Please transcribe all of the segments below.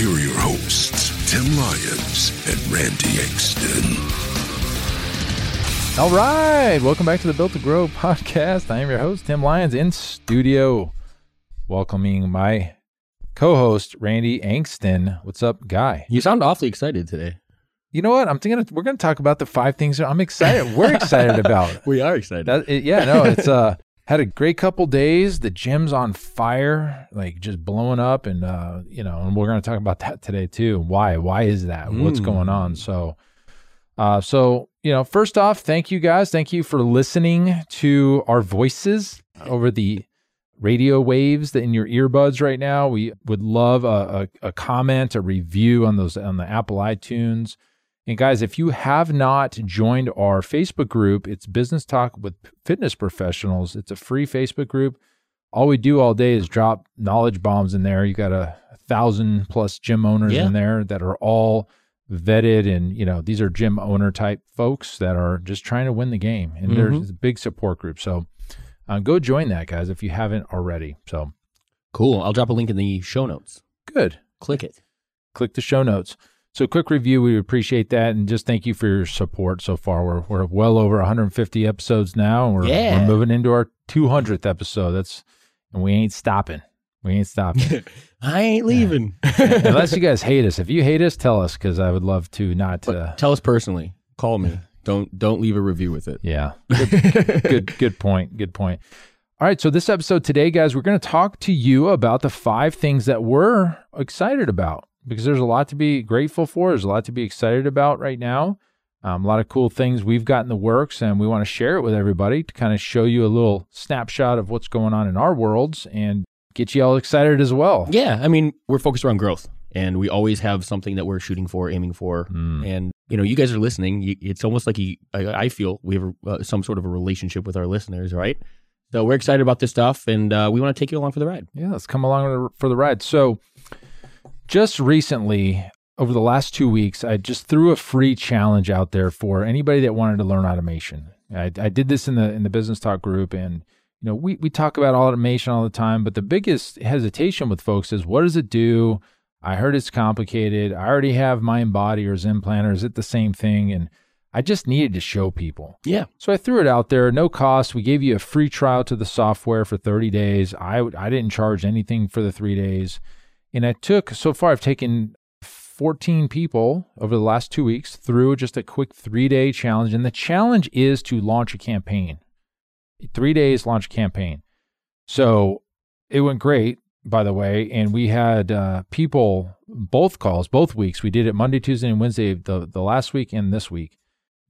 Here are your hosts, Tim Lyons and Randy Engston. All right, welcome back to the Built to Grow podcast. I am your host, Tim Lyons, in studio, welcoming my co-host Randy Angston. What's up, guy? You sound awfully excited today. You know what? I'm thinking we're going to talk about the five things that I'm excited. We're excited about. We are excited. That, it, yeah, no, it's uh had a great couple days. The gym's on fire, like just blowing up, and uh, you know, and we're going to talk about that today too. Why? Why is that? What's Mm. going on? So, uh, so you know, first off, thank you guys. Thank you for listening to our voices over the radio waves that in your earbuds right now. We would love a, a, a comment, a review on those on the Apple iTunes. And guys, if you have not joined our Facebook group, it's Business Talk with Fitness Professionals. It's a free Facebook group. All we do all day is drop knowledge bombs in there. You got a, thousand plus gym owners Yeah. in there that are all vetted and you know these are gym owner type folks that are just trying to win the game and there's a big support group so uh, go join that guys if you haven't already so cool. I'll drop a link in the show notes. good Click it. click the show notes. So, quick review, we appreciate that, and just thank you for your support so far. We're we're well over 150 episodes now, and we're, Yeah. we're moving into our 200th episode. That's and we ain't stopping. We ain't stopping I ain't leaving. unless you guys hate us. If you hate us, tell us because I would love to not. Uh, Tell us personally. Call me. Don't don't leave a review with it. yeah, good, good good point. Good point. All right, so this episode today, guys, we're going to talk to you about the five things that we're excited about because there's a lot to be grateful for. There's a lot to be excited about right now. Um, a lot of cool things we've got in the works, and we want to share it with everybody to kind of show you a little snapshot of what's going on in our worlds and get you all excited as well. Yeah, I mean, we're focused around growth, and we always have something that we're shooting for, aiming for. Mm. And you know, you guys are listening. It's almost like you, I, feel we have uh, some sort of a relationship with our listeners, right? So we're excited about this stuff, and uh, we want to take you along for the ride. Yeah, let's come along for the ride. So, just recently, over the last two weeks, I just threw a free challenge out there for anybody that wanted to learn automation. I, I did this in the in the business talk group, and you know, we we talk about automation all the time, but the biggest hesitation with folks is what does it do? I heard it's complicated. I already have Mind Body or Zen Planner. Is it the same thing? And I just needed to show people. Yeah, So I threw it out there, no cost. We gave you a free trial to the software for 30 days. I I didn't charge anything for the 3 days. And I took so far I've taken 14 people over the last 2 weeks through just a quick 3-day challenge and the challenge is to launch a campaign. 3 days launch a campaign. So it went great by the way and we had uh, people both calls both weeks we did it monday tuesday and wednesday the, the last week and this week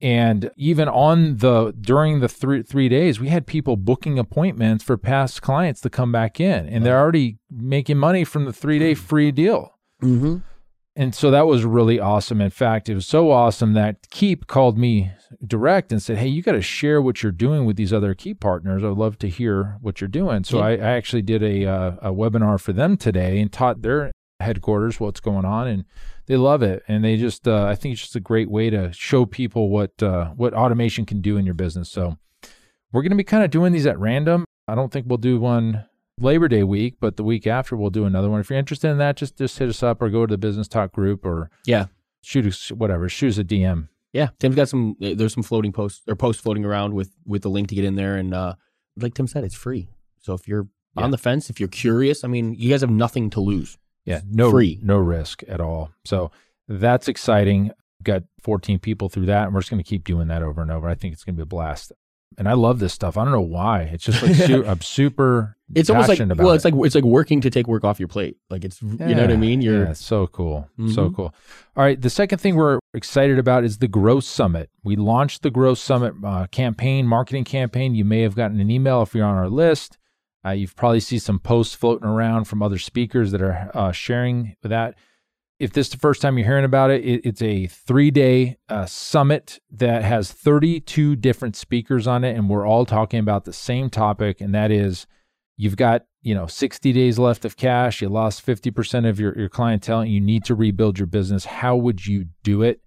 and even on the during the three three days, we had people booking appointments for past clients to come back in, and they're already making money from the three day free deal. mm-hmm. And so that was really awesome. In fact, it was so awesome that Keap called me direct and said, "Hey, you got to share what you're doing with these other Keap partners. I'd love to hear what you're doing." So Yeah. I, I actually did a uh, a webinar for them today and taught their headquarters what's going on, and they love it. And they just, uh, I think it's just a great way to show people what uh, what automation can do in your business. So we're going to be kind of doing these at random. I don't think we'll do one Labor Day week, but the week after we'll do another one. If you're interested in that, just just hit us up or go to the business talk group or yeah. shoot us whatever, shoot us a DM. Yeah, Tim's got some. uh, There's some floating posts or posts floating around with with the link to get in there, and uh, like Tim said, it's free. So if you're Yeah. on the fence, if you're curious, I mean, you guys have nothing to lose. Yeah, no Free. no risk at all. So that's exciting. Got 14 people through that, and we're just going to keep doing that over and over. I think it's going to be a blast. And I love this stuff. I don't know why. It's just like su- I'm super. It's almost like well, it's it. like it's like working to take work off your plate. Like it's you know what I mean. You're yeah, so cool. So Mhm. cool. All right. The second thing we're excited about is the Growth Summit. We launched the Growth Summit uh, campaign, marketing campaign. You may have gotten an email if you're on our list. Uh, you've probably seen some posts floating around from other speakers that are uh, sharing that. if this is the first time you're hearing about it, it it's a three day uh, summit that has 32 different speakers on it. And we're all talking about the same topic. And that is you've got, you know, 60 days left of cash. You lost 50% of your, your clientele and you need to rebuild your business. How would you do it?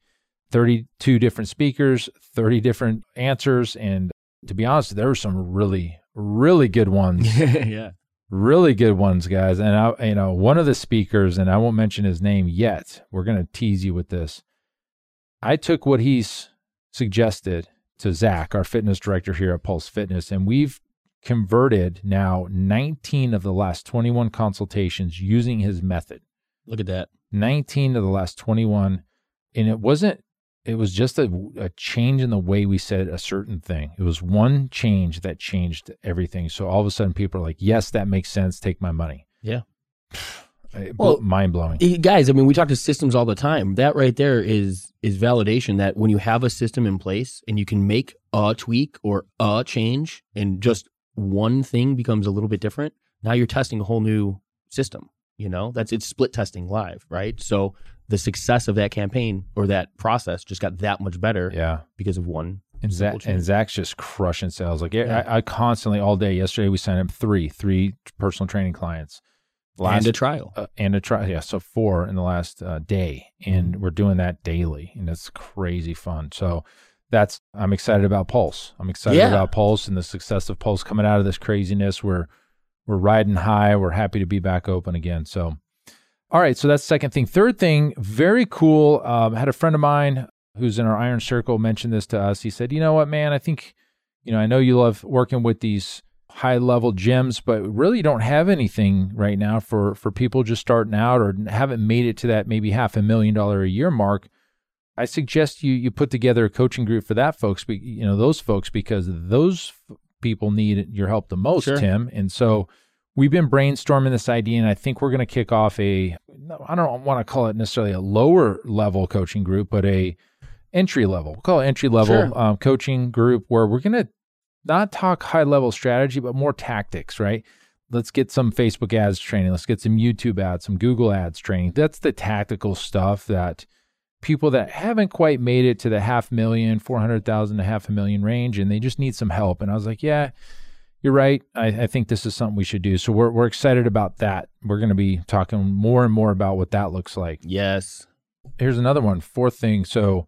32 different speakers, 30 different answers. And to be honest, there were some really, really good ones. yeah. really good ones, guys. And I, you know, one of the speakers, and I won't mention his name yet. We're going to tease you with this. I took what he's suggested to Zach, our fitness director here at Pulse Fitness, and we've converted now 19 of the last 21 consultations using his method. Look at that. 19 of the last 21. And it wasn't, it was just a, a change in the way we said a certain thing. It was one change that changed everything. So all of a sudden people are like, yes, that makes sense. Take my money. Yeah. Well, mind blowing. Eh, Guys, I mean, we talk to systems all the time. That right there is is validation that when you have a system in place and you can make a tweak or a change and just one thing becomes a little bit different, now you're testing a whole new system. You know, that's it's split testing live, right? So the success of that campaign or that process just got that much better Yeah. because of one. And Zach, and. Zach's just crushing sales. Like Yeah. I, I constantly all day. Yesterday we signed up three, three personal training clients. and a trial. uh, and a trial. Yeah, so four in the last uh, day, and we're doing that daily, and it's crazy fun. So that's I'm excited about Pulse. I'm excited Yeah. about Pulse and the success of Pulse coming out of this craziness. We're we're riding high. We're happy to be back open again. So, all right. So that's the second thing. Third thing, very cool. Um, had a friend of mine who's in our Iron Circle mention this to us. He said, "You know what, man? I think, you know, I know you love working with these." high level gyms but really don't have anything right now for for people just starting out or haven't made it to that maybe half a million dollar a year mark i suggest you you put together a coaching group for that folks you know those folks because those people need your help the most Sure. tim and so we've been brainstorming this idea and i think we're going to kick off a, I don't want to call it necessarily a lower level coaching group but a entry level we'll call it entry level Sure. um, coaching group where we're going to not talk high level strategy, but more tactics, right? Let's get some Facebook ads training. Let's get some YouTube ads, some Google ads training. That's the tactical stuff that people that haven't quite made it to the half million, 400,000 to half a million range, and they just need some help. And I was like, yeah, you're right. I, I think this is something we should do. So we're, we're excited about that. We're going to be talking more and more about what that looks like Yes. here's another one. Fourth thing. So,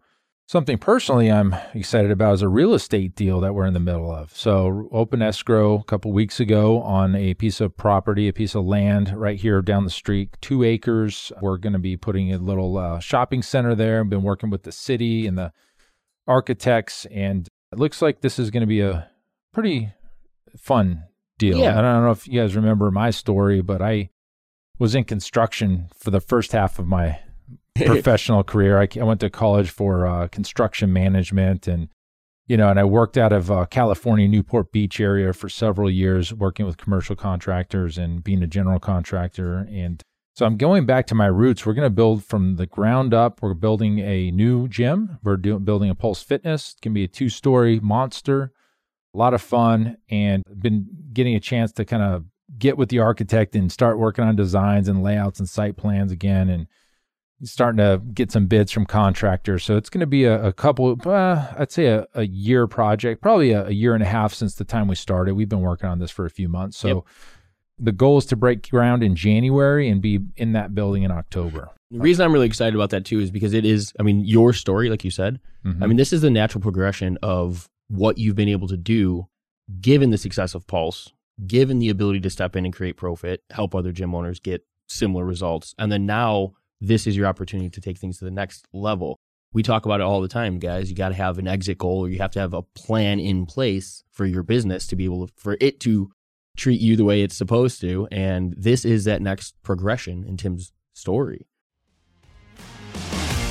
something personally I'm excited about is a real estate deal that we're in the middle of. So, open escrow a couple weeks ago on a piece of property, a piece of land right here down the street, two acres. We're going to be putting a little uh, shopping center there. I've been working with the city and the architects, and it looks like this is going to be a pretty fun deal. Yeah. I don't know if you guys remember my story, but I was in construction for the first half of my professional career. I, I went to college for uh, construction management and, you know, and I worked out of uh, California, Newport Beach area for several years, working with commercial contractors and being a general contractor. And so I'm going back to my roots. We're going to build from the ground up. We're building a new gym. We're doing building a Pulse Fitness. It can be a two story monster. A lot of fun and been getting a chance to kind of get with the architect and start working on designs and layouts and site plans again and starting to get some bids from contractors. So it's going to be a, a couple, uh, I'd say a, a year project, probably a, a year and a half since the time we started. We've been working on this for a few months. So Yep. the goal is to break ground in January and be in that building in October. The reason I'm really excited about that too is because it is, I mean, your story, like you said. Mhm. I mean, this is the natural progression of what you've been able to do given the success of Pulse, given the ability to step in and create profit, help other gym owners get similar results. And then now this is your opportunity to take things to the next level. We talk about it all the time, guys. You got to have an exit goal or you have to have a plan in place for your business to be able to, for it to treat you the way it's supposed to. And this is that next progression in Tim's story.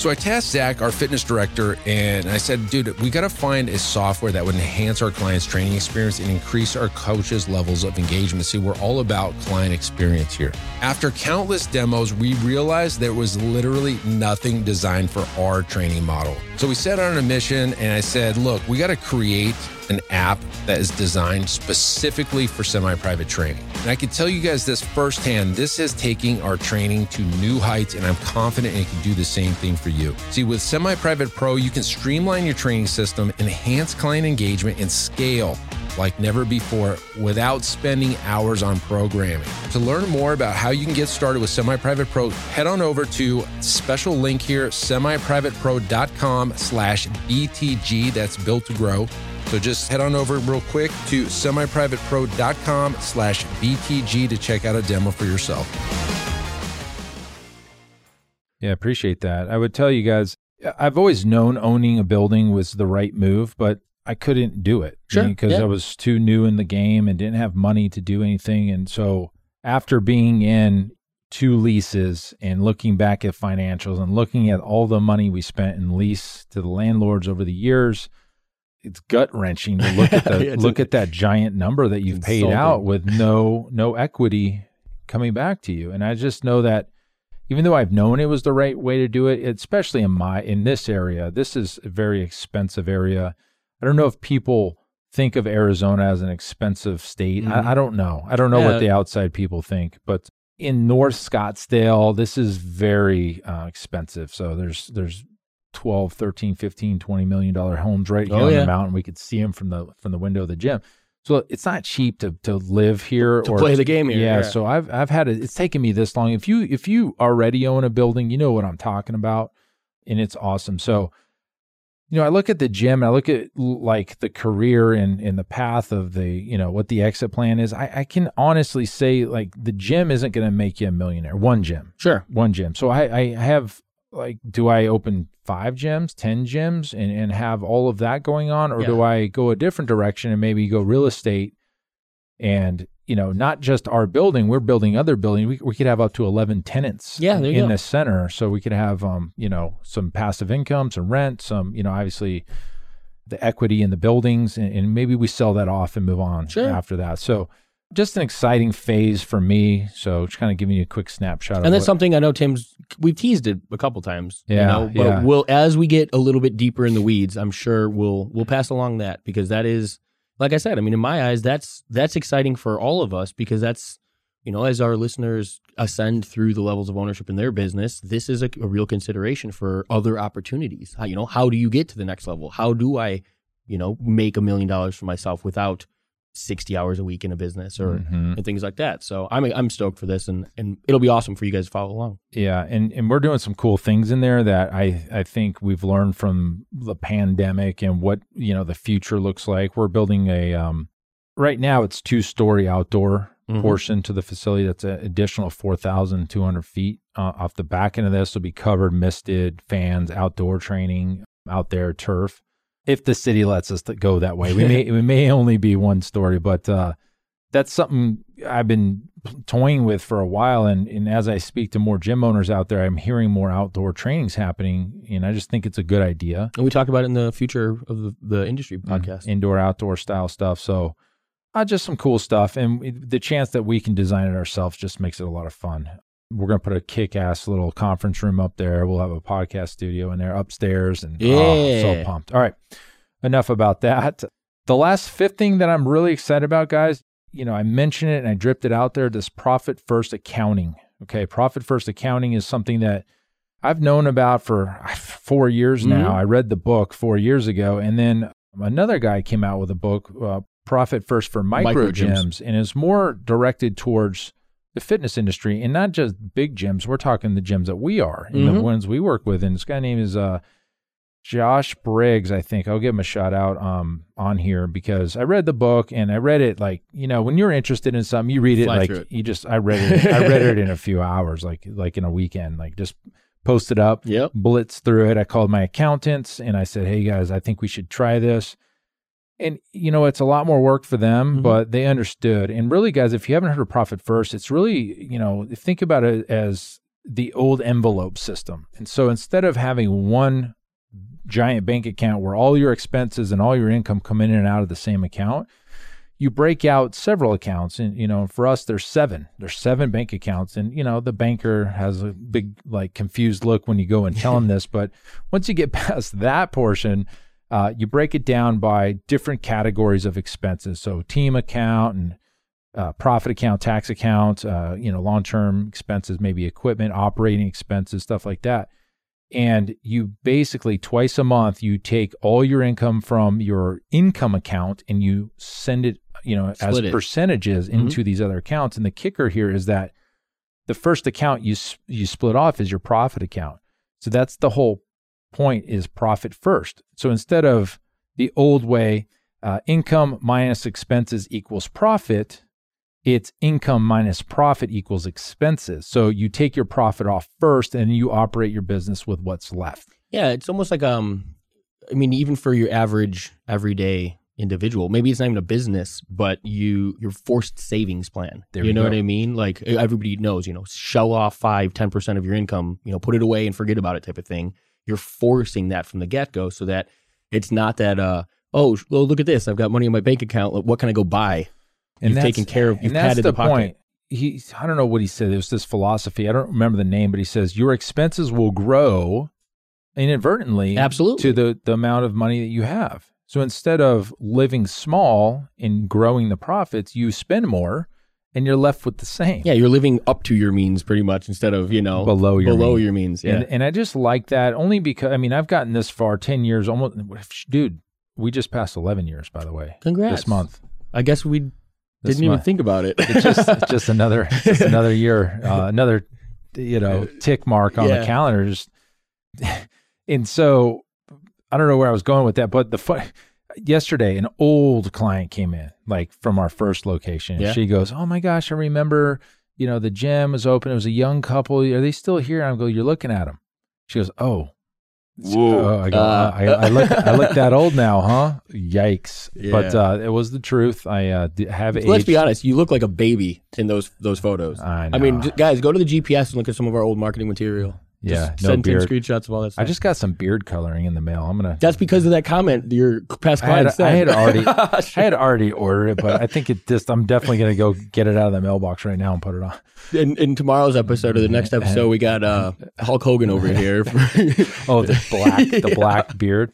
So I tasked Zach, our fitness director, and I said, dude, we got to find a software that would enhance our clients' training experience and increase our coaches' levels of engagement. See, we're all about client experience here. After countless demos, we realized there was literally nothing designed for our training model. So we set out on a mission, and I said, look, we got to create an app that is designed specifically for semi private training. And I can tell you guys this firsthand this is taking our training to new heights, and I'm confident it can do the same thing for you. See, with Semi Private Pro, you can streamline your training system, enhance client engagement, and scale like never before without spending hours on programming. To learn more about how you can get started with Semi Private Pro, head on over to special link here, semiprivatepro.com slash BTG. That's built to grow. So just head on over real quick to semiprivatepro.com slash BTG to check out a demo for yourself. Yeah, appreciate that. I would tell you guys, I've always known owning a building was the right move, but I couldn't do it Sure, because yeah. I was too new in the game and didn't have money to do anything. And so after being in two leases and looking back at financials and looking at all the money we spent in lease to the landlords over the years, it's gut wrenching to look at the Yeah, look at that giant number that you've paid insulting. out with no no equity coming back to you. And I just know that even though I've known it was the right way to do it, especially in my in this area, this is a very expensive area. I don't know if people think of Arizona as an expensive state. Mhm. I, I don't know. I don't know Yeah. what the outside people think, but in North Scottsdale, this is very uh, expensive. So there's there's 12, 13, 15, 20 million dollar homes right here Oh, on yeah. the mountain. We could see them from the from the window of the gym. So it's not cheap to to live here To or play the game here, Yeah, yeah. so I've I've had it. It's taken me this long. If you if you already own a building, you know what I'm talking about, and it's awesome. So, you know, I look at the gym. I look at like the career and and the path of the you know what the exit plan is. I, I can honestly say like the gym isn't going to make you a millionaire. One gym, Sure. one gym. So I I have like, do I open five gyms, ten gyms, and and have all of that going on, or do I go a different direction and maybe go real estate? and you know not just our building we're building other buildings we, we could have up to 11 tenants Yeah, in go. the center so we could have um you know some passive income some rent some you know obviously the equity in the buildings and, and maybe we sell that off and move on Sure. after that so just an exciting phase for me so just kind of giving you a quick snapshot of And that's what- something I know Tim's we've teased it a couple times. Yeah, You know, but yeah. we'll as we get a little bit deeper in the weeds, I'm sure we'll we'll pass along that because that is like I said, I mean, in my eyes, that's that's exciting for all of us because that's you know, as our listeners ascend through the levels of ownership in their business, this is a, a real consideration for other opportunities. How, you know, how do you get to the next level? How do I, you know, make a million dollars for myself without 60 hours a week in a business or Mhm. and things like that. So I'm I'm stoked for this and and it'll be awesome for you guys to follow along. Yeah, and and we're doing some cool things in there that I I think we've learned from the pandemic and what you know the future looks like. We're building a um right now it's two story outdoor Mhm. portion to the facility. That's an additional four thousand two hundred feet uh, off the back end of this will be covered, misted, fans, outdoor training out there, turf. If the city lets us go that way, we may we may only be one story, but uh, that's something I've been toying with for a while. And, and as I speak to more gym owners out there, I'm hearing more outdoor trainings happening. And I just think it's a good idea. And we talked about it in the future of the, the industry podcast. Indoor, outdoor style stuff. So uh, just some cool stuff. And the chance that we can design it ourselves just makes it a lot of fun. We're going to put a kick ass little conference room up there. We'll have a podcast studio in there upstairs. And oh, I'm so pumped. All right. Enough about that. The last fifth thing that I'm really excited about, guys, you know, I mentioned it and I dripped it out there this profit first accounting. Okay. Profit first accounting is something that I've known about for four years now. Mhm. I read the book four years ago. And then another guy came out with a book, uh, Profit First for Micro, Micro gyms, and it's more directed towards the fitness industry and not just big gyms. We're talking the gyms that we are and the Mhm. ones we work with. And this guy name is uh, Josh Briggs, I think. I'll give him a shout out um, on here because I read the book and I read it like, you know, when you're interested in something, you read it Fly like it. you just I read it I read it in a few hours, like like in a weekend, like just post it up, Yep. blitz through it. I called my accountants and I said, Hey guys, I think we should try this. And you know, it's a lot more work for them, Mhm. but they understood. And really, guys, if you haven't heard of Profit First, it's really, you know, think about it as the old envelope system. And so instead of having one giant bank account where all your expenses and all your income come in and out of the same account, you break out several accounts and you know for us there's seven there's seven bank accounts and you know the banker has a big like confused look when you go and tell him this but once you get past that portion uh, you break it down by different categories of expenses so team account and uh, profit account tax account uh, you know long-term expenses maybe equipment operating expenses stuff like that and you basically twice a month you take all your income from your income account and you send it you know as it. percentages Mhm. into these other accounts and the kicker here is that the first account you you split off is your profit account so that's the whole point is profit first so instead of the old way uh, income minus expenses equals profit it's income minus profit equals expenses. So you take your profit off first and you operate your business with what's left. Yeah, it's almost like um, I mean, even for your average everyday individual, maybe it's not even a business, but you your forced savings plan. There you know what. I mean? Like everybody knows, you know, shell off five, ten percent of your income, you know, put it away and forget about it type of thing. You're forcing that from the get go, so that it's not that uh, oh, well, look at this, I've got money in my bank account. What can I go buy? You've taken care of- you've and that's padded the the pocket. point. He, I don't know what he said. It was this philosophy. I don't remember the name, but he says your expenses will grow inadvertently Absolutely. to the, the amount of money that you have. So instead of living small and growing the profits, you spend more and you're left with the same. Yeah, you're living up to your means pretty much instead of you know Below your below means. your means. Yeah, And, and I just like that only because, I mean, I've gotten this far 10 years almost. Dude, we just passed 11 years, by the way, congrats this month. I guess we didn't even think about it. It's just, it's just another, just another year, uh, another, you know, tick mark on Yeah. the calendar. Just, and so I don't know where I was going with that, but the fun, yesterday, an old client came in, like from our first location. Yeah. She goes, "Oh my gosh, I remember, you know, the gym was open. It was a young couple. Are they still here?" And I go, "You're looking at them." She goes, "Oh." Whoa. Oh, I, go, Uh, I, I look I look that old now, huh? Yikes! But uh, it was the truth. I uh, have aged. Let's be honest. You look like a baby in those those photos. I, I mean, j- guys, go to the GPS and look at some of our old marketing material. Yeah, Just no send beard. screenshots of all that stuff. I just got some beard coloring in the mail. I'm gonna. that's because of that comment your past client said. I had already, I had already ordered it, but I think it just. I'm definitely gonna go get it out of the mailbox right now and put it on. in, in tomorrow's episode or the next episode, we got uh, Hulk Hogan over here. For, Oh, the black, the Yeah. black beard.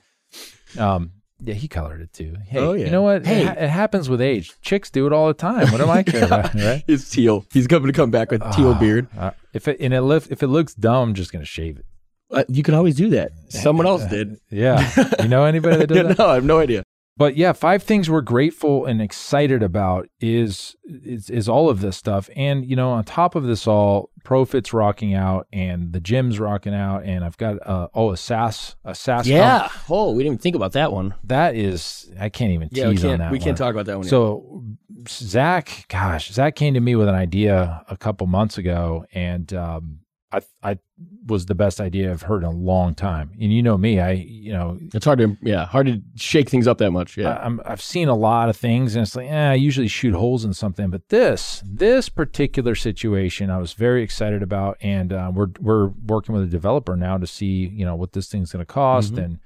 Um, yeah, he colored it too. Hey, Oh, yeah. you know what? Hey. It, ha- it happens with age. Chicks do it all the time. What am I care about, right? It's teal. He's coming to come back with teal Ah, beard. uh, if it and it if it looks dumb, I'm just gonna shave it. Uh, you can always do that. Someone else did. Yeah, you know anybody that does Yeah, that? no, I have no idea. But yeah, five things we're grateful and excited about is is, is all of this stuff. And you know, on top of this all, Profit's rocking out and the gym's rocking out, and I've got uh, oh a SaaS a SaaS Yeah. Oh, we didn't even think about that one. that is I can't even Yeah, we tease on can't. that. We can't talk about that one. yet. So Zach, gosh, Zach came to me with an idea a couple months ago, and um, I I was the best idea I've heard in a long time. And you know me, I you know it's hard to yeah hard to shake things up that much. Yeah. I- I'm, I've seen a lot of things, and it's like, eh, I usually shoot holes in something, but this, this particular situation, I was very excited about, and uh, we're we're working with a developer now to see, you know, what this thing's going to cost, Mhm. and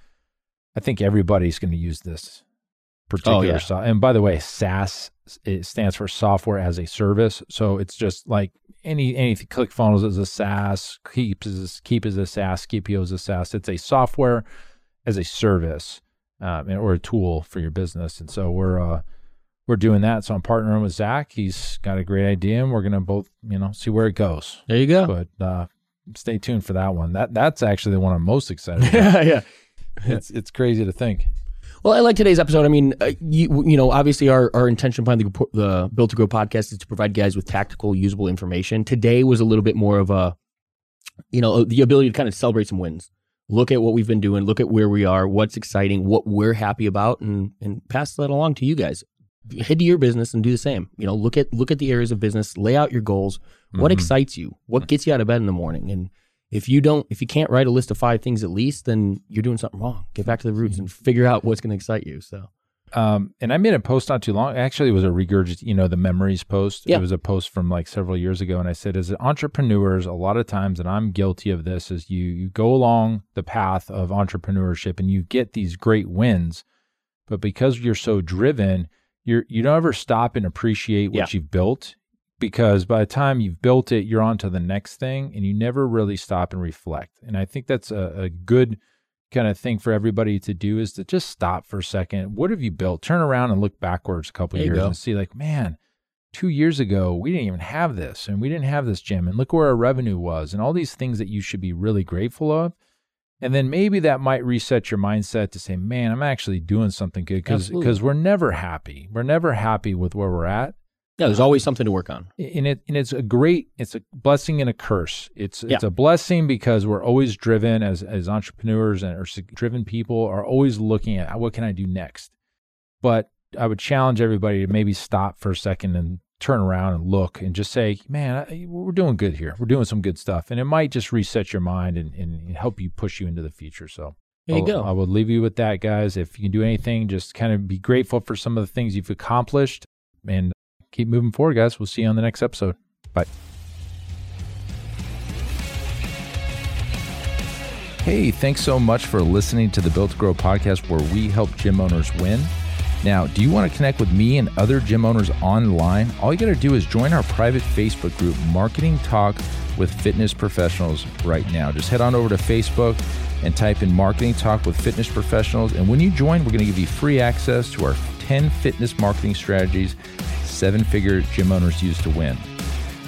I think everybody's going to use this particular. yeah. so- and by the way, SaaS it stands for software as a service, so it's just like any anything. ClickFunnels is a SaaS, Keap is Keap is a SaaS, Skipio is a SaaS. It's a software as a service um, or a tool for your business. And so we're uh, we're doing that. So I'm partnering with Zach. He's got a great idea, and we're gonna both you know see where it goes. there you go. But uh, stay tuned for that one. That that's actually the one I'm most excited yeah, yeah. it's it's crazy to think. Well, I like today's episode. I mean, uh, you, you know, obviously our, our intention behind the, the Built to Grow podcast is to provide guys with tactical, usable information. Today was a little bit more of a, you know, the ability to kind of celebrate some wins. Look at what we've been doing. Look at where we are. What's exciting. What we're happy about, and and pass that along to you guys. Head to your business and do the same. You know, look at look at the areas of business. Lay out your goals. What Mhm. excites you? What gets you out of bed in the morning? And if you don't, if you can't write a list of five things at least, then you're doing something wrong. Get back to the roots and figure out what's going to excite you. So Um, and I made a post not too long. Actually, it was a regurgit, you know, the memories post. Yeah. It was a post from like several years ago, and I said, as entrepreneurs, a lot of times, and I'm guilty of this, is you you go along the path of entrepreneurship and you get these great wins, but because you're so driven, you're you don't ever stop and appreciate what Yeah. you've built. Because by the time you've built it, you're on to the next thing, and you never really stop and reflect. And I think that's a, a good kind of thing for everybody to do is to just stop for a second. What have you built? Turn around and look backwards a couple years go. and see, like, man, two years ago we didn't even have this, and we didn't have this gym, and look where our revenue was, and all these things that you should be really grateful of. And then maybe that might reset your mindset to say, man, I'm actually doing something good because because we're never happy. We're never happy with where we're at Yeah, there's always something to work on. and it and it's a great it's a blessing and a curse it's it's Yeah. a blessing because we're always driven as as entrepreneurs and or driven people are always looking at what can i do next but i would challenge everybody to maybe stop for a second and turn around and look and just say man I, we're doing good here we're doing some good stuff and it might just reset your mind and, and help you push you into the future so There you I'll- go. I would leave you with that, guys. If you can do anything, just kind of be grateful for some of the things you've accomplished and keep moving forward, guys. We'll see you on the next episode. Bye. Hey, thanks so much for listening to the Built to Grow podcast where we help gym owners win. Now, do you want to connect with me and other gym owners online? All you got to do is join our private Facebook group, Marketing Talk with Fitness Professionals, right now. Just head on over to Facebook and type in Marketing Talk with Fitness Professionals. And when you join, we're going to give you free access to our 10 fitness marketing strategies seven figure gym owners use to win.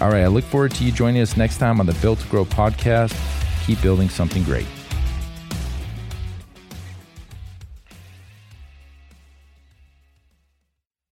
All right, I look forward to you joining us next time on the Built to Grow podcast. Keep building something great.